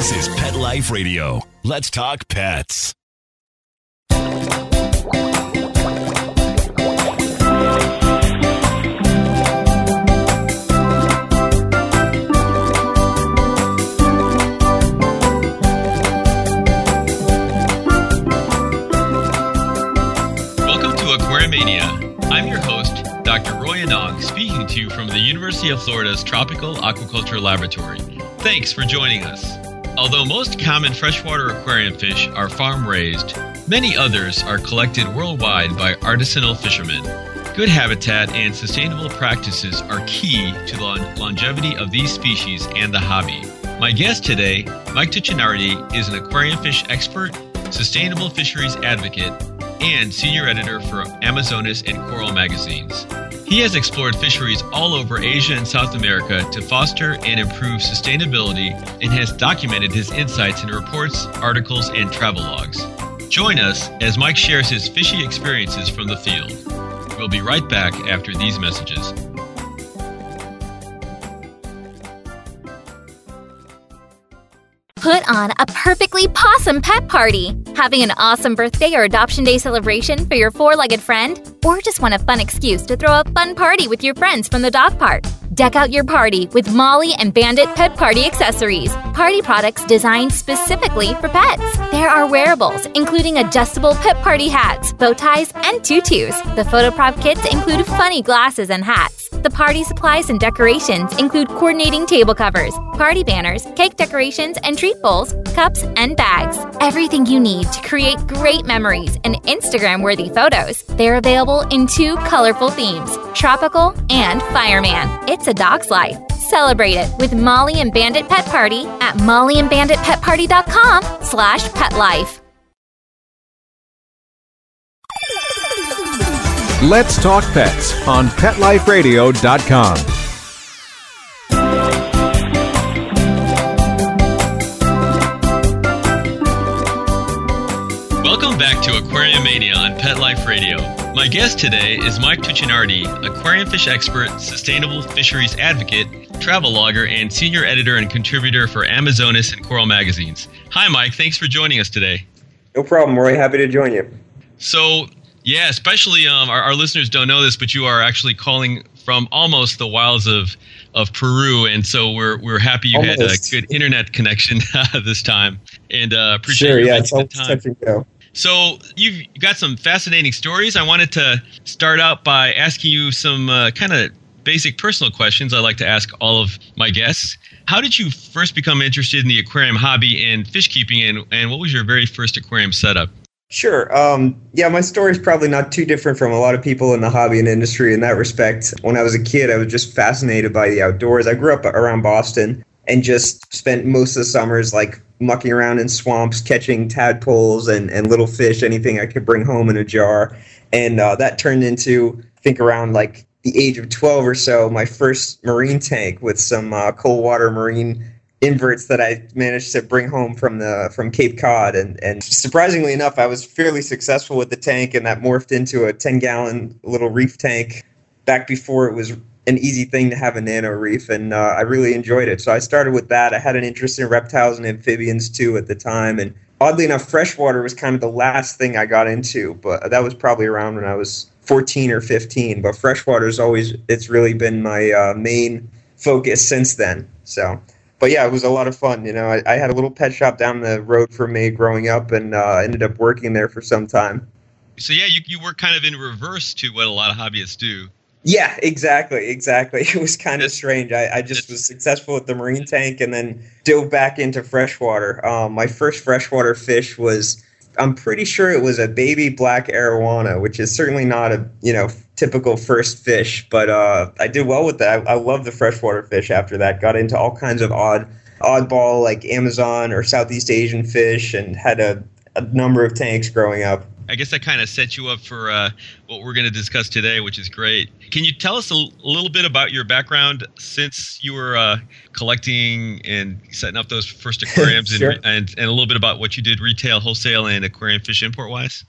This is Pet Life Radio. Let's talk pets. Welcome to Aquariumania. I'm your host, Dr. Roy Yanong, speaking to you from the University of Florida's Tropical Aquaculture Laboratory. Thanks for joining us. Although most common freshwater aquarium fish are farm raised, many others are collected worldwide by artisanal fishermen. Good habitat and sustainable practices are key to the longevity of these species and the hobby. My guest today, Mike Tuccinardi, is an aquarium fish expert, sustainable fisheries advocate, and senior editor for Amazonas and Coral magazines. He has explored fisheries all over Asia and South America to foster and improve sustainability and has documented his insights in reports, articles, and travel logs. Join us as Mike shares his fishy experiences from the field. We'll be right back after these messages. Put on a perfectly possum pet party. Having an awesome birthday or adoption day celebration for your four legged friend? Or just want a fun excuse to throw a fun party with your friends from the dog park? Deck out your party with Molly and Bandit Pet Party accessories. Party products designed specifically for pets. There are wearables, including adjustable pet party hats, bow ties, and tutus. The photo prop kits include funny glasses and hats. The party supplies and decorations include coordinating table covers, party banners, cake decorations, and treat bowls, cups, and bags. Everything you need to create great memories and Instagram worthy photos. They're available in two colorful themes tropical and fireman. It's a dog's life. Celebrate it with Molly and Bandit Pet Party at mollyandbanditpetparty.com slash petlife. Let's Talk Pets on PetLifeRadio.com. Welcome back to Aquarium Mania on Pet Life Radio. My guest today is Mike Tuccinardi, aquarium fish expert, sustainable fisheries advocate, travel logger, and senior editor and contributor for Amazonas and Coral magazines. Hi, Mike. Thanks for joining us today. No problem, Roy. Happy to join you. So, yeah, especially um, our, our listeners don't know this, but you are actually calling from almost the wilds of of Peru, and so we're we're happy you had a good internet connection this time, and uh, appreciate it. Sure, yeah, it's time. touch and go. So you've got some fascinating stories. I wanted to start out by asking you some uh, kind of basic personal questions I like to ask all of my guests. How did you first become interested in the aquarium hobby and fish keeping, and, and what was your very first aquarium setup? Sure. Um, yeah, my story is probably not too different from a lot of people in the hobby and industry in that respect. When I was a kid, I was just fascinated by the outdoors. I grew up around Boston and just spent most of the summers like mucking around in swamps, catching tadpoles and, and little fish, anything I could bring home in a jar. And uh, that turned into, I think, around like the age of 12 or so, my first marine tank with some uh, cold water marine inverts that I managed to bring home from the from Cape Cod, and and surprisingly enough, I was fairly successful with the tank, and that morphed into a ten gallon little reef tank. Back before it was an easy thing to have a nano reef, and uh, I really enjoyed it. So I started with that. I had an interest in reptiles and amphibians too at the time, and oddly enough, freshwater was kind of the last thing I got into, but that was probably around when I was 14 or 15. But freshwater is always it's really been my uh, main focus since then. So but yeah, it was a lot of fun. You know, I, I had a little pet shop down the road from me growing up, and uh, ended up working there for some time. So yeah, you, you work kind of in reverse to what a lot of hobbyists do. Yeah, exactly, exactly. It was kind of strange. I, I just was successful with the marine tank, and then dove back into freshwater. Um, my first freshwater fish was, I'm pretty sure it was a baby black arowana, which is certainly not a you know typical first fish, but uh, I did well with that. I, I love the freshwater fish after that. Got into all kinds of odd, oddball like Amazon or Southeast Asian fish, and had a, a number of tanks growing up. I guess that kind of sets you up for uh, what we're going to discuss today, which is great. Can you tell us a, l- little bit about your background since you were uh, collecting and setting up those first aquariums, Sure. and, and and a little bit about what you did retail, wholesale, and aquarium fish import wise?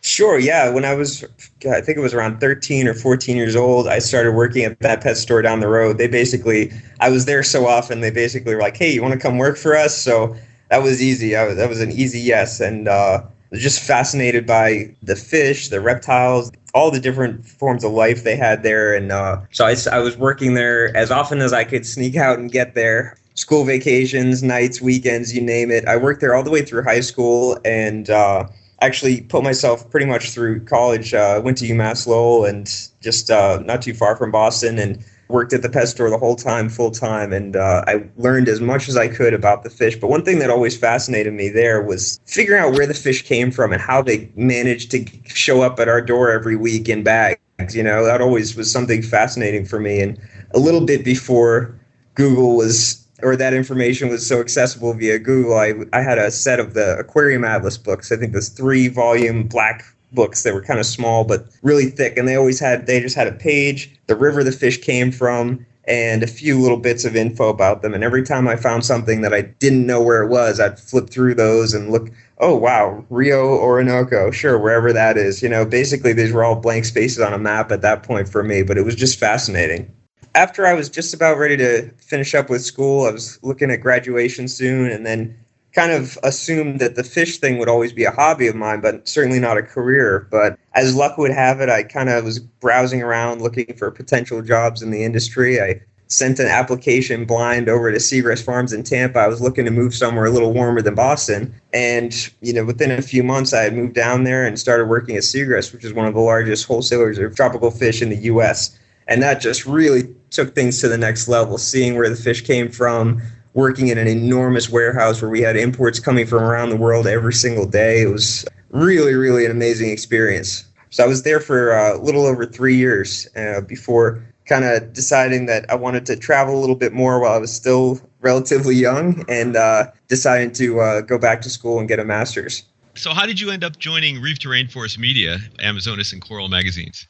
Sure, yeah. When I was, I think it was around 13 or 14 years old, I started working at that pet store down the road. They basically, I was there so often, they basically were like, hey, you want to come work for us? So that was easy. I, that was an easy yes. And uh, was just fascinated by the fish, the reptiles, all the different forms of life they had there. And uh, so I, I was working there as often as I could sneak out and get there. School vacations, nights, weekends, you name it. I worked there all the way through high school and uh, actually put myself pretty much through college. Uh, went to UMass Lowell and just uh, not too far from Boston and worked at the pet store the whole time, full time, and uh, I learned as much as I could about the fish. But one thing that always fascinated me there was figuring out where the fish came from and how they managed to show up at our door every week in bags. You know, that always was something fascinating for me. And a little bit before Google was or that information was so accessible via Google, I, I had a set of the Aquarium Atlas books. I think this three volume black books that were kind of small but really thick and they always had they just had a page the river the fish came from and a few little bits of info about them. And every time i found something that i didn't know where it was i'd flip through those and look oh wow rio orinoco sure wherever that is you know? Basically these were all blank spaces on a map at that point for me but it was just fascinating. After i was just about ready to finish up with school i was looking at graduation soon and then kind of assumed that the fish thing would always be a hobby of mine, but certainly not a career. But as luck would have it, I kind of was browsing around looking for potential jobs in the industry. I sent an application blind over to Segrest Farms in Tampa. I was looking to move somewhere a little warmer than Boston. And, you know, within a few months, I had moved down there and started working at Segrest, which is one of the largest wholesalers of tropical fish in the U.S. And that just really took things to the next level, seeing where the fish came from, working in an enormous warehouse where we had imports coming from around the world every single day. It was really, really an amazing experience. So I was there for uh, a little over three years uh, before kind of deciding that I wanted to travel a little bit more while I was still relatively young and uh, deciding to uh, go back to school and get a master's. So, how did you end up joining Reef to Rainforest Media, Amazonas, and Coral magazines?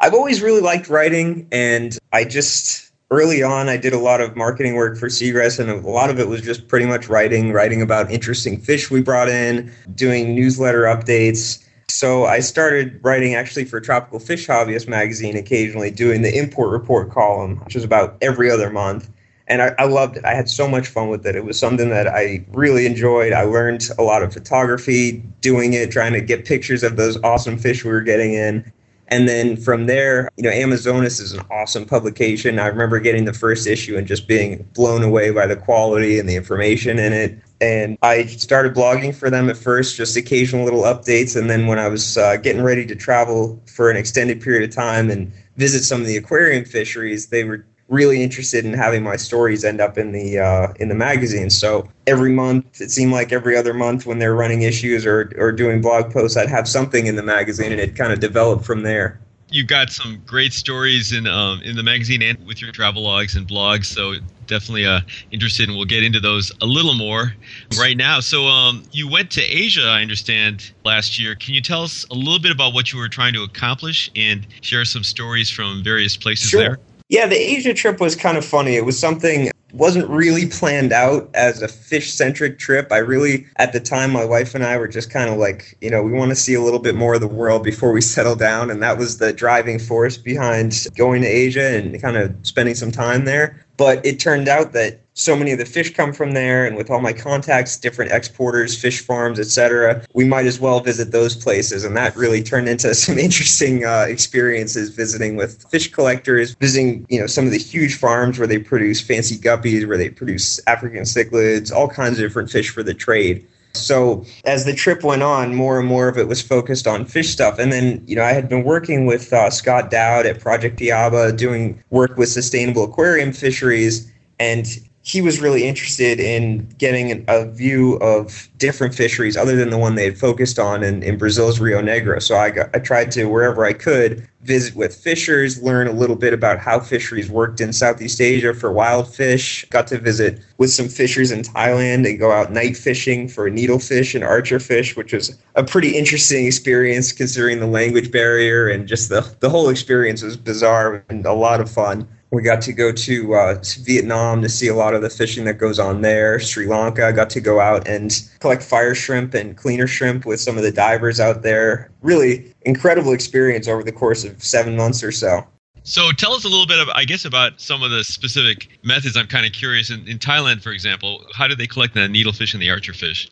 I've always really liked writing, and I just early on, I did a lot of marketing work for Segrest, and a lot of it was just pretty much writing, writing about interesting fish we brought in, doing newsletter updates. So I started writing actually for Tropical Fish Hobbyist magazine occasionally, doing the import report column, which was about every other month. And I, I loved it. I had so much fun with it. It was something that I really enjoyed. I learned a lot of photography doing it, trying to get pictures of those awesome fish we were getting in. And then from there, you know, Amazonas is an awesome publication. I remember getting the first issue and just being blown away by the quality and the information in it. And I started blogging for them at first, just occasional little updates. And then when I was uh, getting ready to travel for an extended period of time and visit some of the aquarium fisheries, they were really interested in having my stories end up in the uh, in the magazine. So every month, it seemed like every other month when they're running issues or or doing blog posts, I'd have something in the magazine, and it kind of developed from there. You got some great stories in um, in the magazine and with your travel logs and blogs. So definitely uh, interested, and we'll get into those a little more right now. So um, you went to Asia, I understand, last year. Can you tell us a little bit about what you were trying to accomplish and share some stories from various places sure. there? Yeah, the Asia trip was kind of funny. It was something wasn't really planned out as a fish centric trip. I really, at the time, my wife and I were just kind of like, you know, we want to see a little bit more of the world before we settle down. And that was the driving force behind going to Asia and kind of spending some time there. But it turned out that so many of the fish come from there and with all my contacts different exporters fish farms etc we might as well visit those places. And that really turned into some interesting uh, experiences visiting with fish collectors visiting you know some of the huge farms where they produce fancy guppies where they produce african cichlids all kinds of different fish for the trade so as the trip went on, more and more of it was focused on fish stuff. And then, you know, I had been working with uh, Scott Dowd at Project Piaba, doing work with sustainable aquarium fisheries. And he was really interested in getting a view of different fisheries other than the one they had focused on in, in Brazil's Rio Negro. So I, got, I tried to, wherever I could, visit with fishers, learn a little bit about how fisheries worked in Southeast Asia for wild fish. Got to visit with some fishers in Thailand and go out night fishing for needlefish and archerfish, which was a pretty interesting experience considering the language barrier and just the, the whole experience was bizarre and a lot of fun. We got to go to uh, Vietnam to see a lot of the fishing that goes on there. Sri Lanka, I got to go out and collect fire shrimp and cleaner shrimp with some of the divers out there. Really incredible experience over the course of seven months or so. So tell us a little bit, of, I guess, about some of the specific methods. I'm kind of curious. In, in Thailand, for example, how do they collect the needlefish and the archerfish?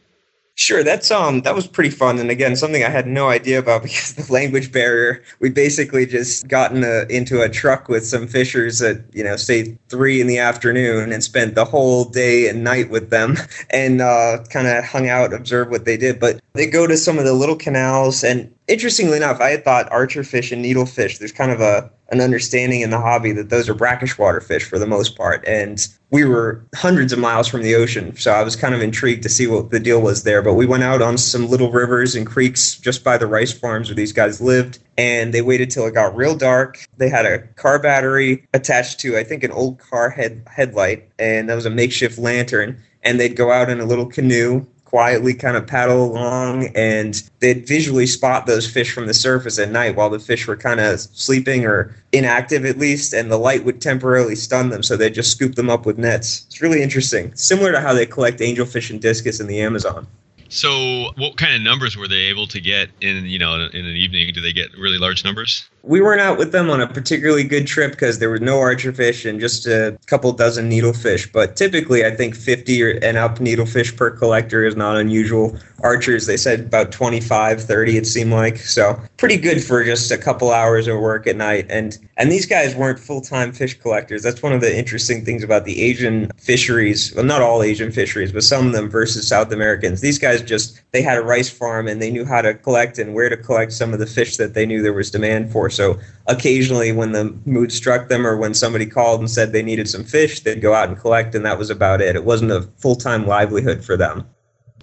Sure, that's um that was pretty fun, and again something I had no idea about because the language barrier. We basically just gotten a, into a truck with some fishers at you know say three in the afternoon and spent the whole day and night with them, and uh, kind of hung out, observed what they did. But they go to some of the little canals, and interestingly enough, I had thought archerfish and needlefish. There's kind of a an understanding in the hobby that those are brackish water fish for the most part. And we were hundreds of miles from the ocean, so I was kind of intrigued to see what the deal was there. But we went out on some little rivers and creeks just by the rice farms where these guys lived, and they waited till it got real dark. They had a car battery attached to, I think, an old car head headlight, and that was a makeshift lantern. And they'd go out in a little canoe quietly kind of paddle along and they'd visually spot those fish from the surface at night while the fish were kind of sleeping or inactive at least and the light would temporarily stun them so they'd just scoop them up with nets it's really interesting similar to how they collect angelfish and discus in the amazon so, what kind of numbers were they able to get in you know in an evening? Do they get really large numbers? We weren't out with them on a particularly good trip because there were no archerfish and just a couple dozen needlefish. But typically, I think 50 or, and up needlefish per collector is not unusual. Archers, they said about 25, 30, it seemed like. So pretty good for just a couple hours of work at night. And and these guys weren't full time fish collectors. That's one of the interesting things about the Asian fisheries. Well, not all Asian fisheries, but some of them versus South Americans. These guys just they had a rice farm and they knew how to collect and where to collect some of the fish that they knew there was demand for. So occasionally, when the mood struck them or when somebody called and said they needed some fish, they'd go out and collect, and that was about it. It wasn't a full time livelihood for them.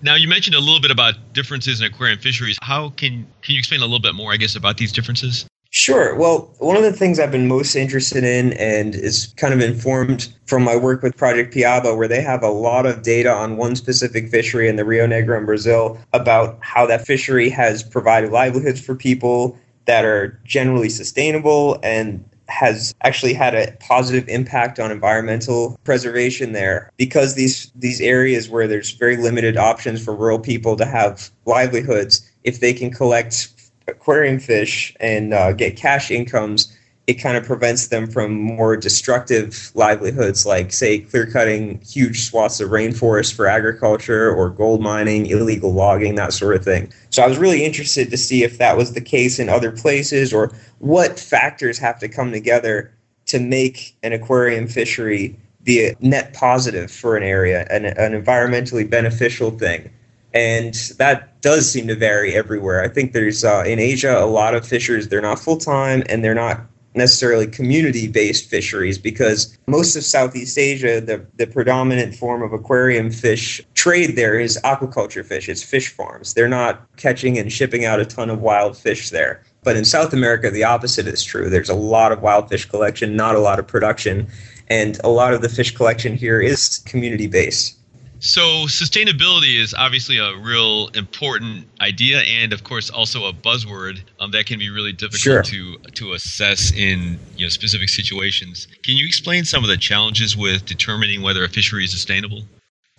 Now you mentioned a little bit about differences in aquarium fisheries. How can can you explain a little bit more, I guess, about these differences? Sure. Well, one of the things I've been most interested in and is kind of informed from my work with Project Piaba, where they have a lot of data on one specific fishery in the Rio Negro in Brazil about how that fishery has provided livelihoods for people that are generally sustainable and has actually had a positive impact on environmental preservation there because these these areas where there's very limited options for rural people to have livelihoods if they can collect aquarium fish and uh, get cash incomes, it kind of prevents them from more destructive livelihoods like, say, clear cutting huge swaths of rainforest for agriculture or gold mining, illegal logging, that sort of thing. So I was really interested to see if that was the case in other places or what factors have to come together to make an aquarium fishery be a net positive for an area, an, an environmentally beneficial thing and that does seem to vary everywhere. I think there's uh, in Asia a lot of fishers. They're not full time and they're not necessarily community based fisheries because most of Southeast Asia, the, the predominant form of aquarium fish trade there is aquaculture fish. It's fish farms. They're not catching and shipping out a ton of wild fish there. But in South America, the opposite is true. There's a lot of wild fish collection, not a lot of production. And a lot of the fish collection here is community based. So, sustainability is obviously a real important idea, and of course, also a buzzword um, that can be really difficult sure. to to assess in you know specific situations. Can you explain some of the challenges with determining whether a fishery is sustainable?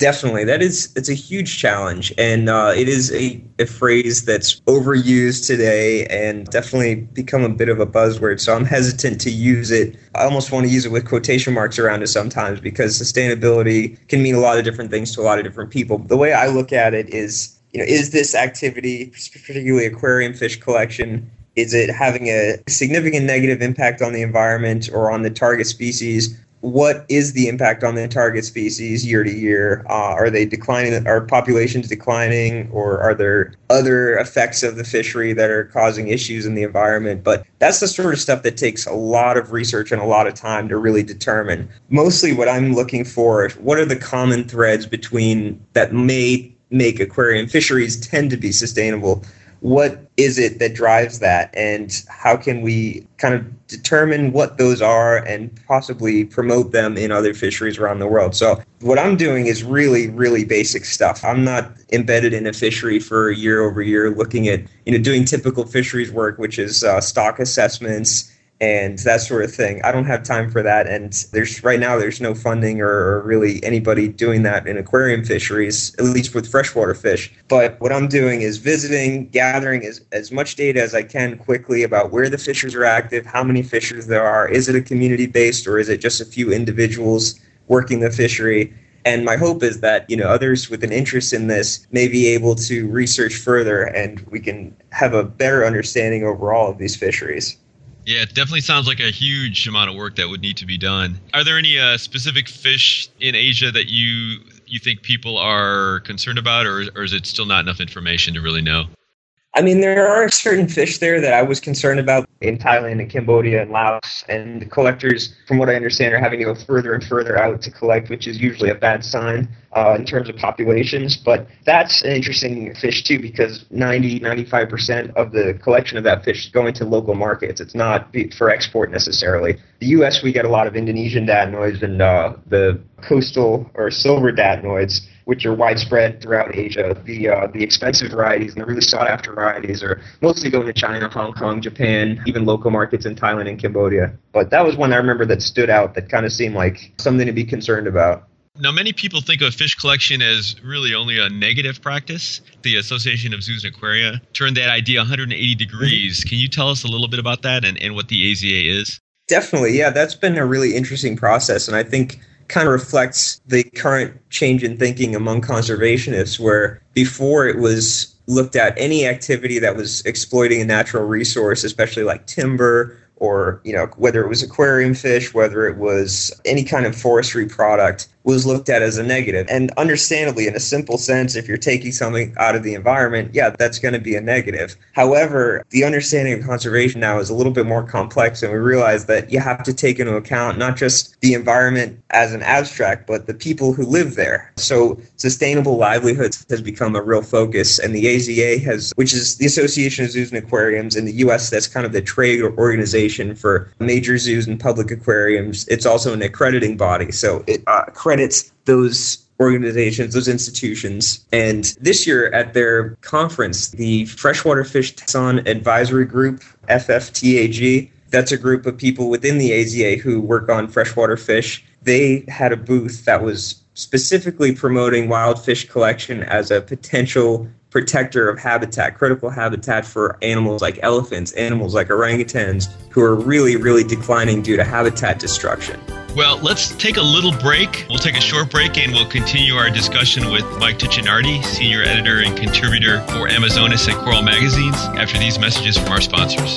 Definitely, that is it's a huge challenge, and uh, it is a, a phrase that's overused today, and definitely become a bit of a buzzword. So I'm hesitant to use it. I almost want to use it with quotation marks around it sometimes because sustainability can mean a lot of different things to a lot of different people. The way I look at it is, you know, is this activity, particularly aquarium fish collection, is it having a significant negative impact on the environment or on the target species? What is the impact on the target species year to year? Uh, are they declining? Are populations declining, or are there other effects of the fishery that are causing issues in the environment? But that's the sort of stuff that takes a lot of research and a lot of time to really determine. Mostly, what I'm looking for: what are the common threads between that may make aquarium fisheries tend to be sustainable? What is it that drives that? And how can we kind of determine what those are and possibly promote them in other fisheries around the world? So what i'm doing is really really basic stuff. I'm not embedded in a fishery for year over year looking at you know doing typical fisheries work which is uh, stock assessments and that sort of thing. I don't have time for that, and there's right now there's no funding or, or, really anybody doing that in aquarium fisheries, at least with freshwater fish. But what I'm doing is visiting, gathering as, as much data as I can quickly about where the fishers are active, how many fishers there are, is it a community based or is it just a few individuals working the fishery? And my hope is that you know others with an interest in this may be able to research further, and we can have a better understanding overall of these fisheries. Yeah, it definitely sounds like a huge amount of work that would need to be done. Are there any uh, specific fish in Asia that you you think people are concerned about, or, or is it still not enough information to really know? I mean, there are certain fish there that I was concerned about in Thailand and Cambodia and Laos, and the collectors, from what I understand, are having to go further and further out to collect, which is usually a bad sign uh, in terms of populations. But that's an interesting fish too, because 90, 95% of the collection of that fish is going to local markets. It's not for export necessarily. The U.S. we get a lot of Indonesian datnoids and uh, the coastal or silver datnoids which are widespread throughout Asia. The uh, the expensive varieties and the really sought after varieties are mostly going to China, Hong Kong, Japan, even local markets in Thailand and Cambodia. But that was one I remember that stood out that kind of seemed like something to be concerned about. Now, many people think of fish collection as really only a negative practice. The Association of Zoos and Aquaria turned that idea 180 degrees. Can you tell us a little bit about that and, and what the AZA is? Definitely, yeah. That's been a really interesting process. And I think kind of reflects the current change in thinking among conservationists, where before it was looked at any activity that was exploiting a natural resource, especially like timber or you know whether it was aquarium fish whether it was any kind of forestry product was looked at as a negative. and understandably in a simple sense if you're taking something out of the environment yeah that's going to be a negative however the understanding of conservation now is a little bit more complex and we realize that you have to take into account not just the environment as an abstract but the people who live there so sustainable livelihoods has become a real focus and the AZA has which is the Association of Zoos and Aquariums in the US that's kind of the trade organization for major zoos and public aquariums. It's also an accrediting body, so it uh, those organizations, those institutions. And this year at their conference, the Freshwater Fish Taxon Advisory Group, FFTAG, that's a group of people within the AZA who work on freshwater fish. They had a booth that was specifically promoting wild fish collection as a potential protector of habitat, critical habitat for animals like elephants, animals like orangutans, who are really, really declining due to habitat destruction. Well, let's take a little break. We'll take a short break and we'll continue our discussion with Mike Tuccinardi, senior editor and contributor for Amazonas and Coral magazines, after these messages from our sponsors.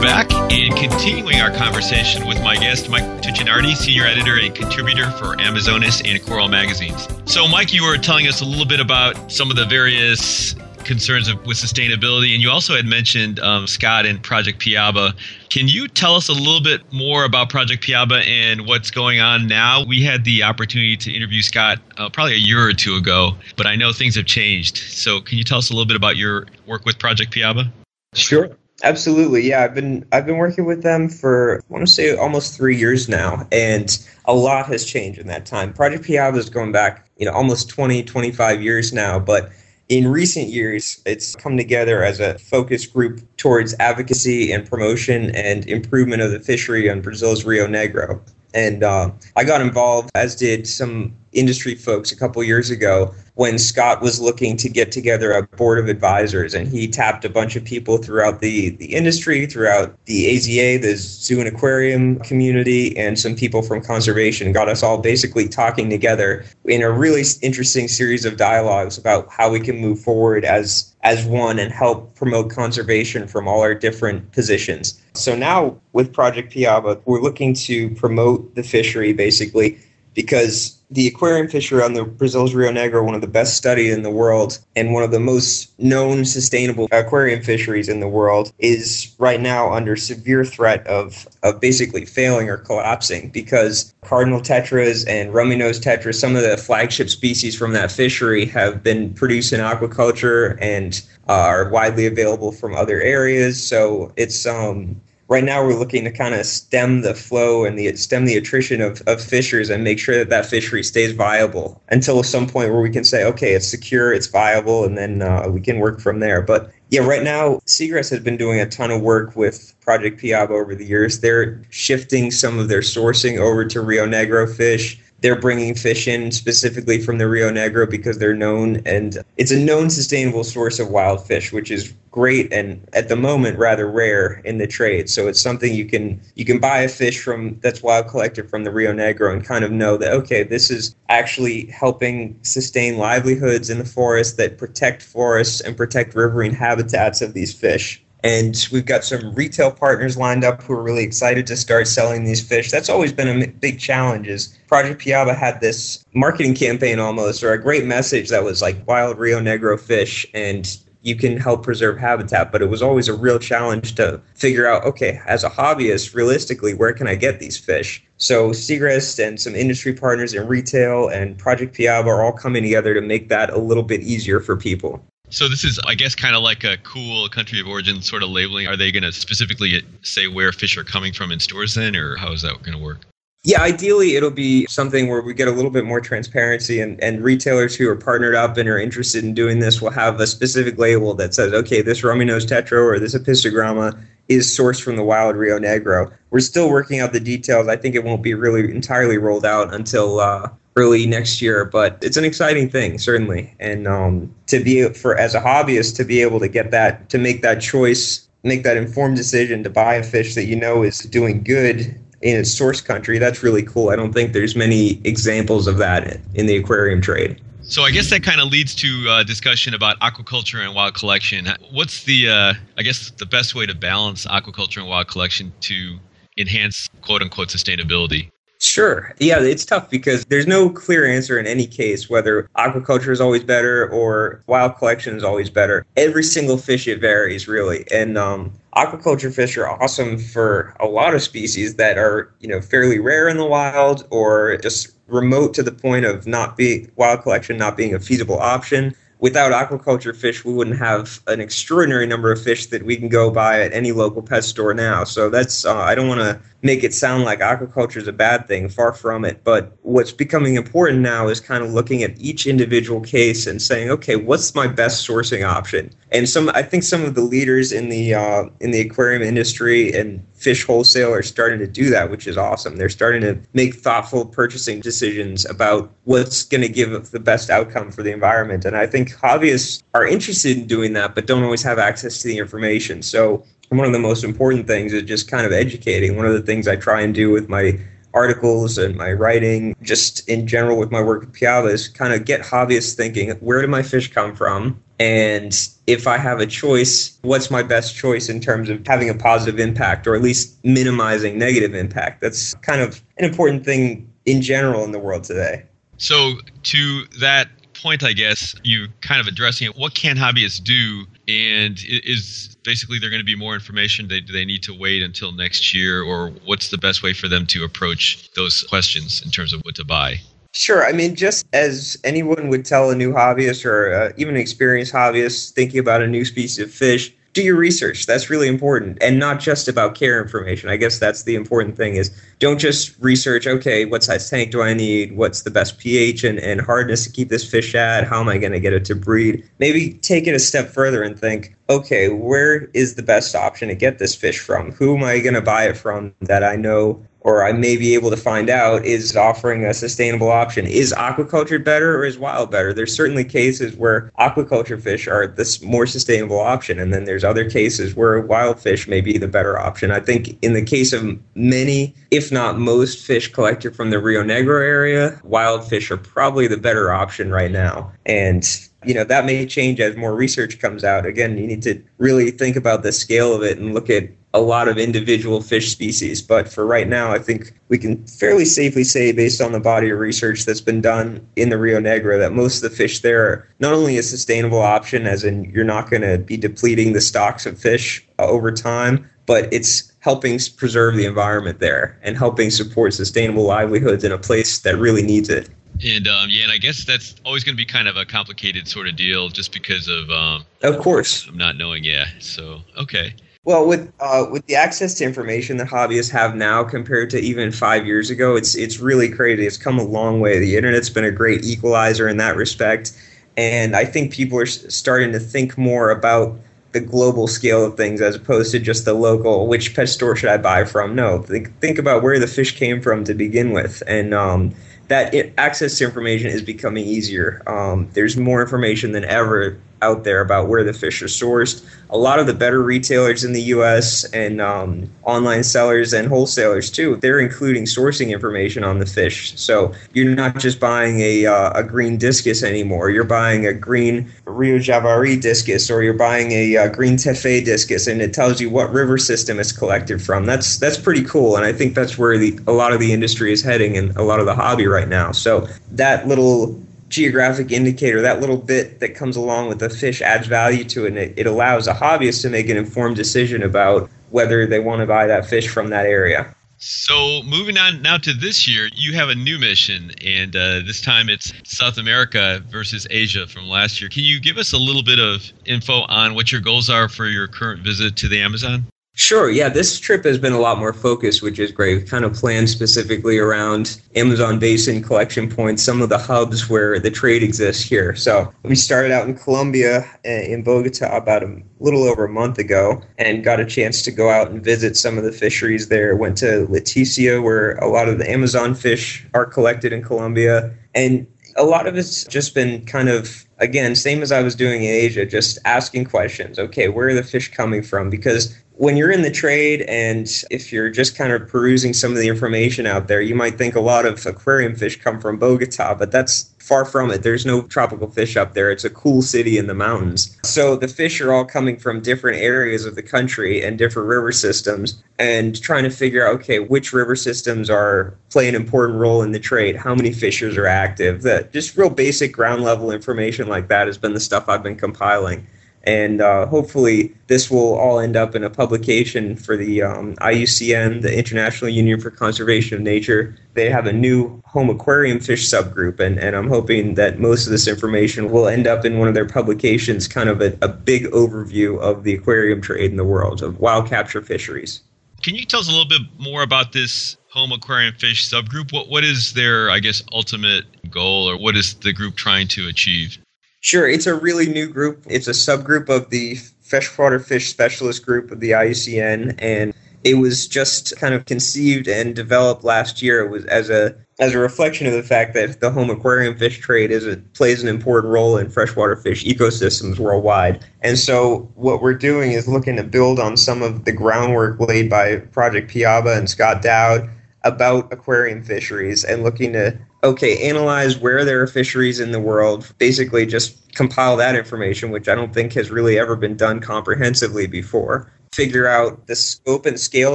back and continuing our conversation with my guest, Mike Tuccinardi, senior editor and contributor for Amazonas and Coral magazines. So, Mike, you were telling us a little bit about some of the various concerns of, with sustainability, and you also had mentioned um, Scott and Project Piaba. Can you tell us a little bit more about Project Piaba and what's going on now? We had the opportunity to interview Scott uh, probably a year or two ago, but I know things have changed. So, can you tell us a little bit about your work with Project Piaba? Sure. Absolutely, yeah. I've been I've been working with them for I want to say almost three years now, and a lot has changed in that time. Project Piaba is going back, you know, almost 20, 25 years now, but in recent years, it's come together as a focus group towards advocacy and promotion and improvement of the fishery on Brazil's Rio Negro. And uh, I got involved, as did some industry folks a couple years ago when Scott was looking to get together a board of advisors and he tapped a bunch of people throughout the, the industry, throughout the AZA, the zoo and aquarium community, and some people from conservation, got us all basically talking together in a really interesting series of dialogues about how we can move forward as as one and help promote conservation from all our different positions. So now with Project Piaba, we're looking to promote the fishery basically because the aquarium fishery on the Brazil's Rio Negro, one of the best studied in the world and one of the most known sustainable aquarium fisheries in the world, is right now under severe threat of, of basically failing or collapsing because cardinal tetras and rummy nose tetras, some of the flagship species from that fishery, have been produced in aquaculture and uh, are widely available from other areas. So it's um right now we're looking to kind of stem the flow and the stem the attrition of, of fishers and make sure that that fishery stays viable until some point where we can say okay it's secure it's viable and then uh, we can work from there. But yeah right now segrest has been doing a ton of work with project piaba over the years. They're shifting some of their sourcing over to rio negro fish they're bringing fish in specifically from the Rio Negro because they're known and it's a known sustainable source of wild fish, which is great and at the moment rather rare in the trade. So it's something you can you can buy a fish from that's wild collected from the Rio Negro and kind of know that okay, this is actually helping sustain livelihoods in the forest that protect forests and protect riverine habitats of these fish. And we've got some retail partners lined up who are really excited to start selling these fish. That's always been a big challenge. Is Project Piaba had this marketing campaign almost, or a great message that was like wild Rio Negro fish, and you can help preserve habitat. But it was always a real challenge to figure out, okay, as a hobbyist, realistically, where can I get these fish? So Segrest and some industry partners in retail and Project Piaba are all coming together to make that a little bit easier for people. So this is, I guess, kind of like a cool country of origin sort of labeling. Are they going to specifically say where fish are coming from in stores then, or how is that going to work? Yeah, ideally it'll be something where we get a little bit more transparency and, and retailers who are partnered up and are interested in doing this will have a specific label that says, okay, this rummy nose tetra or this apistogramma is sourced from the wild Rio Negro. We're still working out the details. I think it won't be really entirely rolled out until uh, early next year, but it's an exciting thing certainly. And um, to be for as a hobbyist to be able to get that to make that choice, make that informed decision to buy a fish that you know is doing good in its source country, that's really cool. I don't think there's many examples of that in the aquarium trade. So I guess that kind of leads to uh, discussion about aquaculture and wild collection. What's the, uh, I guess, the best way to balance aquaculture and wild collection to enhance quote unquote sustainability? Sure. Yeah, it's tough because there's no clear answer in any case whether aquaculture is always better or wild collection is always better. Every single fish it varies really, and um, aquaculture fish are awesome for a lot of species that are you know fairly rare in the wild or just remote to the point of not being wild collection not being a feasible option without aquaculture fish, we wouldn't have an extraordinary number of fish that we can go buy at any local pet store now. So that's uh, I don't want to make it sound like aquaculture is a bad thing. Far from it. But what's becoming important now is kind of looking at each individual case and saying, okay, what's my best sourcing option? And some, I think some of the leaders in the uh, in the aquarium industry and fish wholesale are starting to do that, which is awesome. They're starting to make thoughtful purchasing decisions about what's going to give the best outcome for the environment. And I think hobbyists are interested in doing that, but don't always have access to the information. So one of the most important things is just kind of educating. One of the things I try and do with my articles and my writing, just in general with my work at Piaba, is kind of get hobbyists thinking where do my fish come from? And if I have a choice, what's my best choice in terms of having a positive impact or at least minimizing negative impact? That's kind of an important thing in general in the world today. So, to that point, I guess you kind of addressing it. What can hobbyists do? And is basically there going to be more information? They, do they need to wait until next year, or what's the best way for them to approach those questions in terms of what to buy? Sure. I mean, just as anyone would tell a new hobbyist or uh, even an experienced hobbyist thinking about a new species of fish, do your research. That's really important. And not just about care information. I guess that's the important thing is don't just research, okay, what size tank do I need? What's the best pH and, and hardness to keep this fish at? How am I going to get it to breed? Maybe take it a step further and think, okay, where is the best option to get this fish from? Who am I going to buy it from that I know or I may be able to find out is offering a sustainable option. Is aquaculture better or is wild better? There's certainly cases where aquaculture fish are the more sustainable option, and then there's other cases where wild fish may be the better option. I think in the case of many, if not most, fish collected from the Rio Negro area, wild fish are probably the better option right now. And you know that may change as more research comes out again you need to really think about the scale of it and look at a lot of individual fish species but for right now i think we can fairly safely say based on the body of research that's been done in the rio negro that most of the fish there are not only a sustainable option as in you're not going to be depleting the stocks of fish uh, over time but it's helping preserve the environment there and helping support sustainable livelihoods in a place that really needs it and um, yeah, and I guess that's always going to be kind of a complicated sort of deal, just because of um, of course I'm not knowing. Yeah, so okay. Well, with uh, with the access to information that hobbyists have now compared to even five years ago, it's it's really crazy. It's come a long way. The internet's been a great equalizer in that respect, and I think people are starting to think more about the global scale of things as opposed to just the local. Which pet store should I buy from? No, think think about where the fish came from to begin with, and um, that it, access to information is becoming easier. Um, there's more information than ever out there about where the fish are sourced. A lot of the better retailers in the U.S. and um, online sellers and wholesalers too, they're including sourcing information on the fish. So you're not just buying a, uh, a green discus anymore. You're buying a green Rio Javari discus, or you're buying a uh, green Tefé discus, and it tells you what river system it's collected from. That's that's pretty cool, and I think that's where the a lot of the industry is heading, and a lot of the hobby right now. So that little geographic indicator, that little bit that comes along with the fish adds value to it, and it, it allows a hobbyist to make an informed decision about whether they want to buy that fish from that area. So, moving on now to this year, you have a new mission, and uh, this time it's South America versus Asia from last year. Can you give us a little bit of info on what your goals are for your current visit to the Amazon? Sure. Yeah, this trip has been a lot more focused, which is great. We kind of planned specifically around Amazon basin collection points, some of the hubs where the trade exists here. So we started out in Colombia, eh, in Bogota, about a little over a month ago, and got a chance to go out and visit some of the fisheries there. Went to Leticia, where a lot of the Amazon fish are collected in Colombia, and a lot of it's just been kind of again same as i was doing in asia just asking questions okay where are the fish coming from because when you're in the trade and if you're just kind of perusing some of the information out there, you might think a lot of aquarium fish come from Bogota, but that's far from it. There's no tropical fish up there. It's a cool city in the mountains. So the fish are all coming from different areas of the country and different river systems and trying to figure out okay, which river systems are play an important role in the trade, how many fishers are active. That just real basic ground level information like that has been the stuff I've been compiling and uh, hopefully this will all end up in a publication for the um, IUCN, the International Union for Conservation of Nature. They have a new home aquarium fish subgroup, and, and I'm hoping that most of this information will end up in one of their publications, kind of a, a big overview of the aquarium trade in the world of wild capture fisheries. Can you tell us a little bit more about this home aquarium fish subgroup? What what is their, I guess, ultimate goal, or what is the group trying to achieve? Sure, it's a really new group. It's a subgroup of the freshwater fish specialist group of the IUCN, and it was just kind of conceived and developed last year. It was as a as a reflection of the fact that the home aquarium fish trade is a, plays an important role in freshwater fish ecosystems worldwide. And so what we're doing is looking to build on some of the groundwork laid by Project Piaba and Scott Dowd about aquarium fisheries and looking to okay analyze where there are fisheries in the world basically just compile that information which i don't think has really ever been done comprehensively before figure out the scope and scale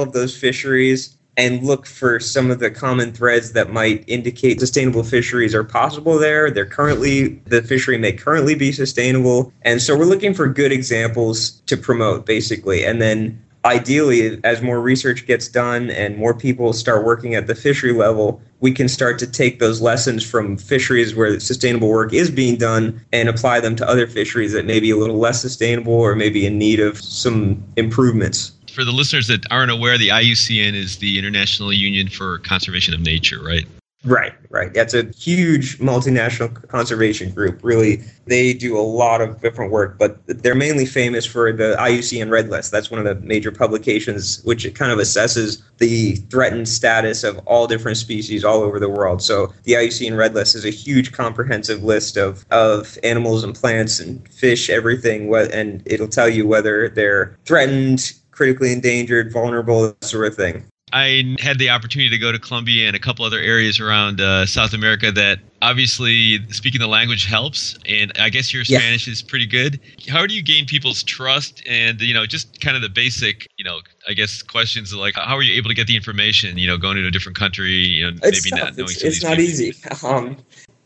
of those fisheries and look for some of the common threads that might indicate sustainable fisheries are possible there. They're currently, the fishery may currently be sustainable. And so we're looking for good examples to promote, basically. And then ideally, as more research gets done and more people start working at the fishery level, we can start to take those lessons from fisheries where sustainable work is being done and apply them to other fisheries that may be a little less sustainable or maybe in need of some improvements. For the listeners that aren't aware, the IUCN is the International Union for Conservation of Nature, right? Right, right. That's a huge multinational conservation group. Really, they do a lot of different work, but they're mainly famous for the IUCN Red List. That's one of the major publications which kind of assesses the threatened status of all different species all over the world. So the IUCN Red List is a huge comprehensive list of, of animals and plants and fish, everything, and it'll tell you whether they're threatened, critically endangered, vulnerable, that sort of thing. I had the opportunity to go to Colombia and a couple other areas around uh, South America that obviously speaking the language helps. And I guess your Yeah. Spanish is pretty good. How do you gain people's trust and, you know, just kind of the basic, you know, I guess questions like how are you able to get the information, you know, going to a different country, you know, It's maybe tough. not knowing It's, some of it's not people. easy. Um,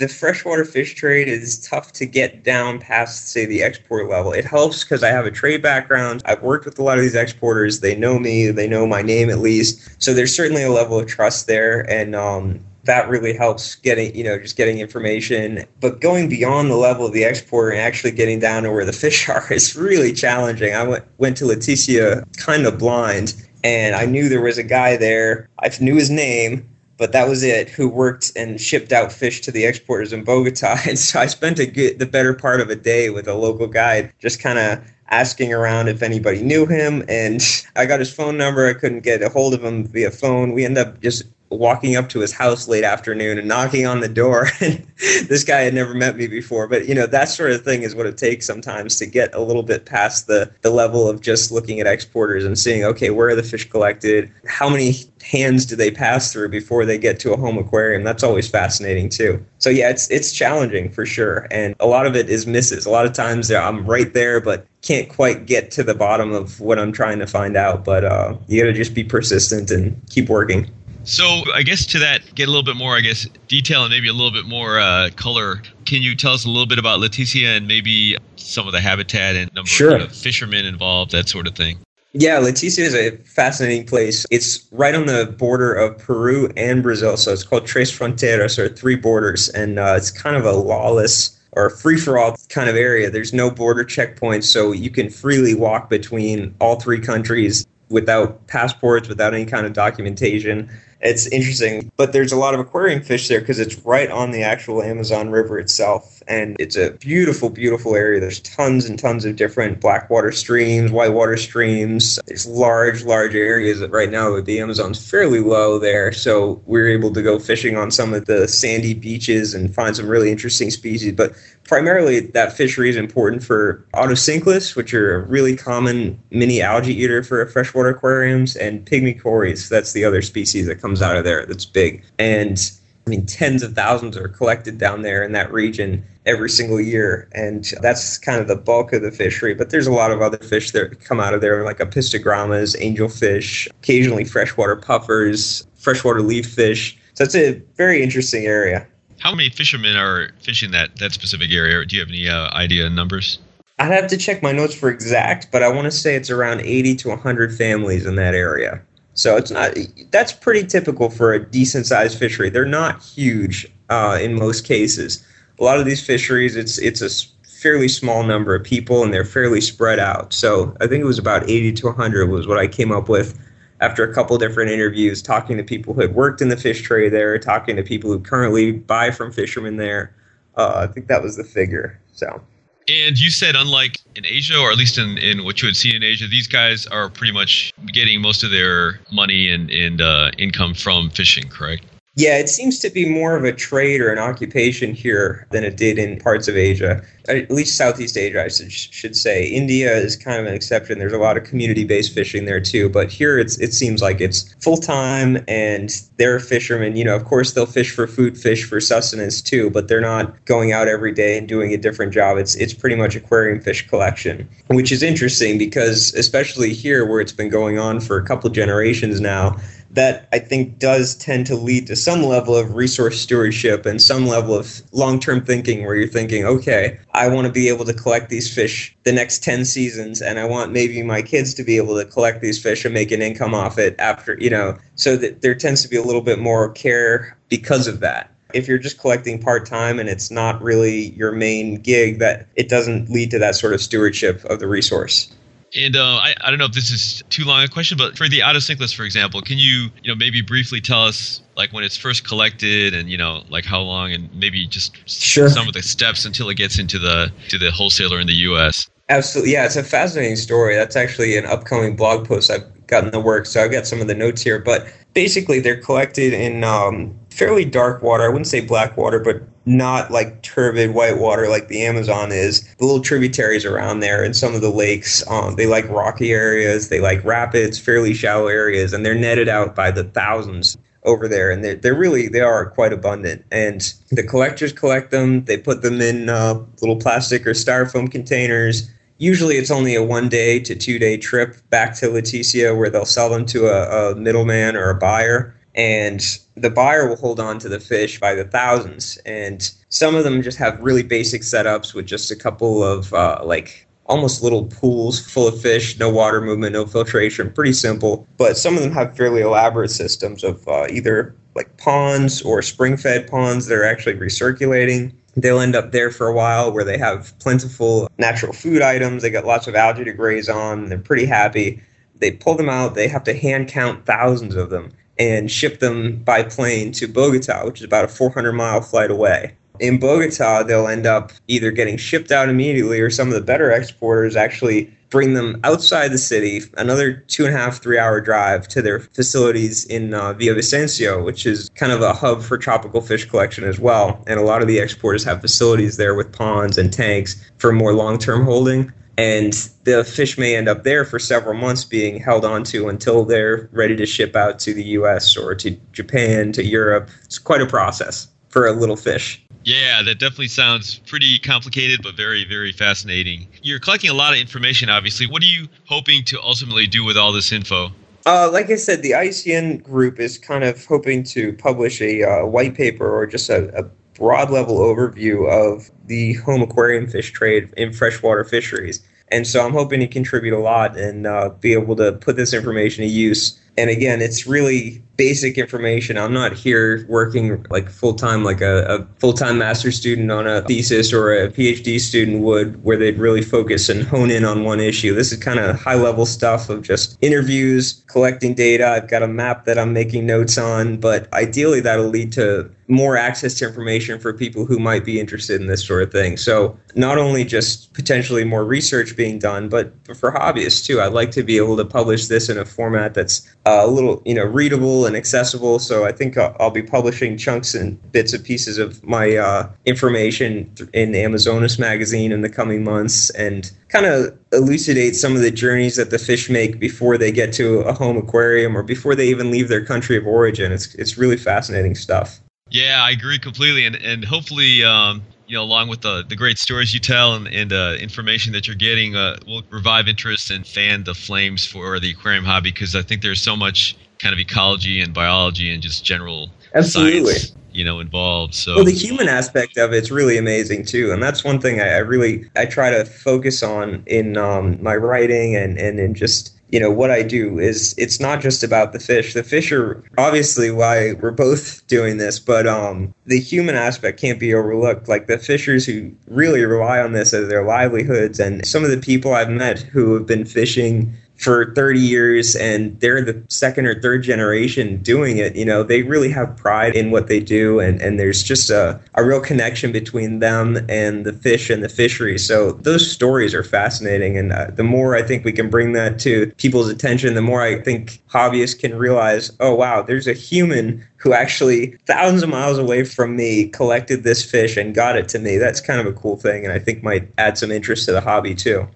the freshwater fish trade is tough to get down past, say, the export level. It helps because I have a trade background. I've worked with a lot of these exporters. They know me. They know my name at least. So there's certainly a level of trust there, and um, that really helps getting, you know, just getting information. But going beyond the level of the exporter and actually getting down to where the fish are is really challenging. I went went to Leticia kind of blind, and I knew there was a guy there. I knew his name but that was it. Who worked and shipped out fish to the exporters in Bogota, and so I spent a good, the better part of a day with a local guide, just kind of asking around if anybody knew him, and I got his phone number. I couldn't get a hold of him via phone. We ended up just walking up to his house late afternoon and knocking on the door. And this guy had never met me before. But you know that sort of thing is what it takes sometimes to get a little bit past the the level of just looking at exporters and seeing okay where are the fish collected? How many hands do they pass through before they get to a home aquarium? That's always fascinating too. So yeah it's it's challenging for sure. And a lot of it is misses. A lot of times i'm right there but can't quite get to the bottom of what i'm trying to find out. But uh, you gotta just be persistent and keep working So I guess to that, get a little bit more, I guess, detail and maybe a little bit more uh, color. Can you tell us a little bit about Leticia and maybe some of the habitat and number Sure. of fishermen involved, that sort of thing? Yeah, Leticia is a fascinating place. It's right on the border of Peru and Brazil, so it's called Tres Fronteras or Three Borders, and uh, it's kind of a lawless or free for all kind of area. There's no border checkpoints, so you can freely walk between all three countries without passports, without any kind of documentation. It's interesting, but there's a lot of aquarium fish there because it's right on the actual Amazon River itself. And it's a beautiful, beautiful area. There's tons and tons of different blackwater streams, whitewater streams. There's large, large areas that right now the Amazon's fairly low there. So we're able to go fishing on some of the sandy beaches and find some really interesting species. But primarily, that fishery is important for Otocinclus, which are a really common mini algae eater for freshwater aquariums, and pygmy Corys That's the other species that comes out of there that's big. And I mean, tens of thousands are collected down there in that region every single year, and that's kind of the bulk of the fishery. But there's a lot of other fish that come out of there, like apistogrammas, angelfish, occasionally freshwater puffers, freshwater leaf fish. So it's a very interesting area. How many fishermen are fishing that, that specific area? Do you have any uh, idea in numbers? I'd have to check my notes for exact, but I want to say it's around 80 to 100 families in that area. So it's not that's pretty typical for a decent sized fishery. They're not huge uh, in most cases. A lot of these fisheries, it's it's a fairly small number of people and they're fairly spread out. So I think it was about 80 to 100 was what I came up with after a couple different interviews, talking to people who had worked in the fish trade there, talking to people who currently buy from fishermen there. Uh, I think that was the figure. So. And you said, unlike in Asia, or at least in, in what you had seen in Asia, these guys are pretty much getting most of their money and, and uh, income from fishing, correct? Yeah, it seems to be more of a trade or an occupation here than it did in parts of Asia, at least Southeast Asia, I should, say. India is kind of an exception. There's a lot of community-based fishing there too, but here it's it seems like it's full time, and they're fishermen. You know, of course they'll fish for food, fish for sustenance too, but they're not going out every day and doing a different job. It's it's pretty much aquarium fish collection, which is interesting because especially here where it's been going on for a couple generations now that I think does tend to lead to some level of resource stewardship and some level of long term thinking where you're thinking, okay, I want to be able to collect these fish the next 10 seasons, and I want maybe my kids to be able to collect these fish and make an income off it after, you know, so that there tends to be a little bit more care because of that. If you're just collecting part time and it's not really your main gig, that it doesn't lead to that sort of stewardship of the resource. And uh, I, I don't know if this is too long a question, but for the Otocinclus, for example, can you you know maybe briefly tell us like when it's first collected and you know like how long and maybe just Sure. some of the steps until it gets into the to the wholesaler in the U.S. Absolutely, yeah, it's a fascinating story. That's actually an upcoming blog post I've got in the works, so I've got some of the notes here. But basically, they're collected in um, fairly dark water. I wouldn't say black water, but not like turbid white water like the Amazon is. The little tributaries around there and some of the lakes, um, they like rocky areas, they like rapids, fairly shallow areas, and they're netted out by the thousands over there and they're, they're really they are quite abundant and the collectors collect them they put them in uh, little plastic or styrofoam containers usually it's only a one day to two day trip back to leticia where they'll sell them to a, a middleman or a buyer and the buyer will hold on to the fish by the thousands and some of them just have really basic setups with just a couple of uh, like almost little pools full of fish, no water movement, no filtration, pretty simple. But some of them have fairly elaborate systems of uh, either like ponds or spring fed ponds that are actually recirculating. They'll end up there for a while where they have plentiful natural food items. They got lots of algae to graze on. They're pretty happy. They pull them out, they have to hand count thousands of them and ship them by plane to Bogota, which is about a 400 mile flight away in Bogota, they'll end up either getting shipped out immediately or some of the better exporters actually bring them outside the city, another two and a half, three hour drive to their facilities in uh, Villavicencio, which is kind of a hub for tropical fish collection as well. And a lot of the exporters have facilities there with ponds and tanks for more long term holding. And the fish may end up there for several months being held onto until they're ready to ship out to the US or to Japan, to Europe. It's quite a process for a little fish. Yeah, that definitely sounds pretty complicated, but very, very fascinating. You're collecting a lot of information, obviously. What are you hoping to ultimately do with all this info? Uh, like I said, the ICN group is kind of hoping to publish a uh, white paper or just a, a broad level overview of the home aquarium fish trade in freshwater fisheries. And so I'm hoping to contribute a lot and uh, be able to put this information to use. And again, it's really basic information. I'm not here working like full time, like a, a full time master's student on a thesis or a PhD student would, where they'd really focus and hone in on one issue. This is kind of high level stuff of just interviews, collecting data. I've got a map that I'm making notes on, but ideally that'll lead to more access to information for people who might be interested in this sort of thing. So not only just potentially more research being done, but for hobbyists too. I'd like to be able to publish this in a format that's uh, a little, you know, readable and accessible. So I think I'll, I'll be publishing chunks and bits and pieces of my uh, information in Amazonas magazine in the coming months and kind of elucidate some of the journeys that the fish make before they get to a home aquarium or before they even leave their country of origin. It's it's really fascinating stuff. Yeah, I agree completely, and and hopefully, um, you know, along with the the great stories you tell and, and uh, information that you're getting, uh, will revive interest and fan the flames for the aquarium hobby because I think there's so much kind of ecology and biology and just general Absolutely. science, you know, involved. So Well, the human aspect of it's really amazing too, and that's one thing I, I really I try to focus on in um, my writing and and in just you know what I do is it's not just about the fish. The fish are obviously why we're both doing this, but um, the human aspect can't be overlooked. Like the fishers who really rely on this as their livelihoods, and some of the people I've met who have been fishing for 30 years and they're the second or third generation doing it you know they really have pride in what they do and, and there's just a, a real connection between them and the fish and the fishery. So those stories are fascinating and uh, the more i think we can bring that to people's attention the more i think hobbyists can realize oh wow there's a human who actually thousands of miles away from me collected this fish and got it to me. That's kind of a cool thing and i think might add some interest to the hobby too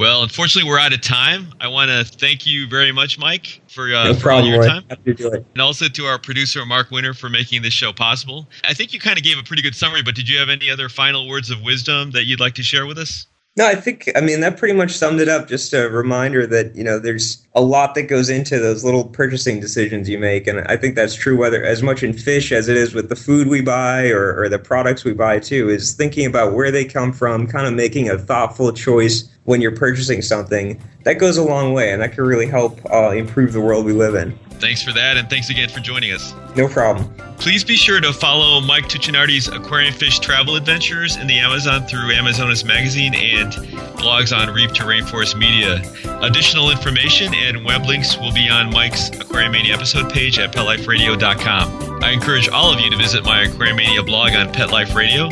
Well, unfortunately, we're out of time. I want to thank you very much, Mike, for, uh, no for all your time. Happy to do it And also to our producer, Mark Winter, for making this show possible. I think you kind of gave a pretty good summary, but did you have any other final words of wisdom that you'd like to share with us? No, I think I mean that pretty much summed it up. Just a reminder that you know there's a lot that goes into those little purchasing decisions you make, and I think that's true whether as much in fish as it is with the food we buy or, or the products we buy too. Is thinking about where they come from, kind of making a thoughtful choice when you're purchasing something, that goes a long way, and that can really help uh, improve the world we live in. Thanks for that, and thanks again for joining us. No problem. Please be sure to follow Mike Tuccinardi's aquarium fish travel adventures in the Amazon through Amazonas Magazine and blogs on Reef to Rainforest Media. Additional information and web links will be on Mike's Aquariumania episode page at PetLifeRadio.com. I encourage all of you to visit my Aquariumania blog on Pet Life Radio.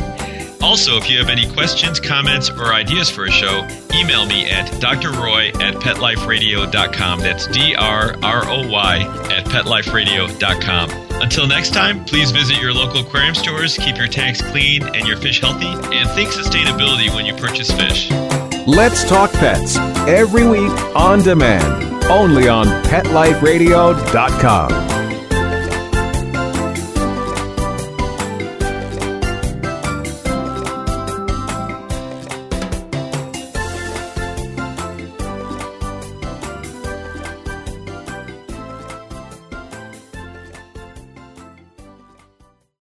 Also, if you have any questions, comments, or ideas for a show, email me at drroy at petliferadio.com. That's D R R O Y at petliferadio.com. Until next time, please visit your local aquarium stores, keep your tanks clean and your fish healthy, and think sustainability when you purchase fish. Let's Talk Pets every week on demand, only on PetLifeRadio.com.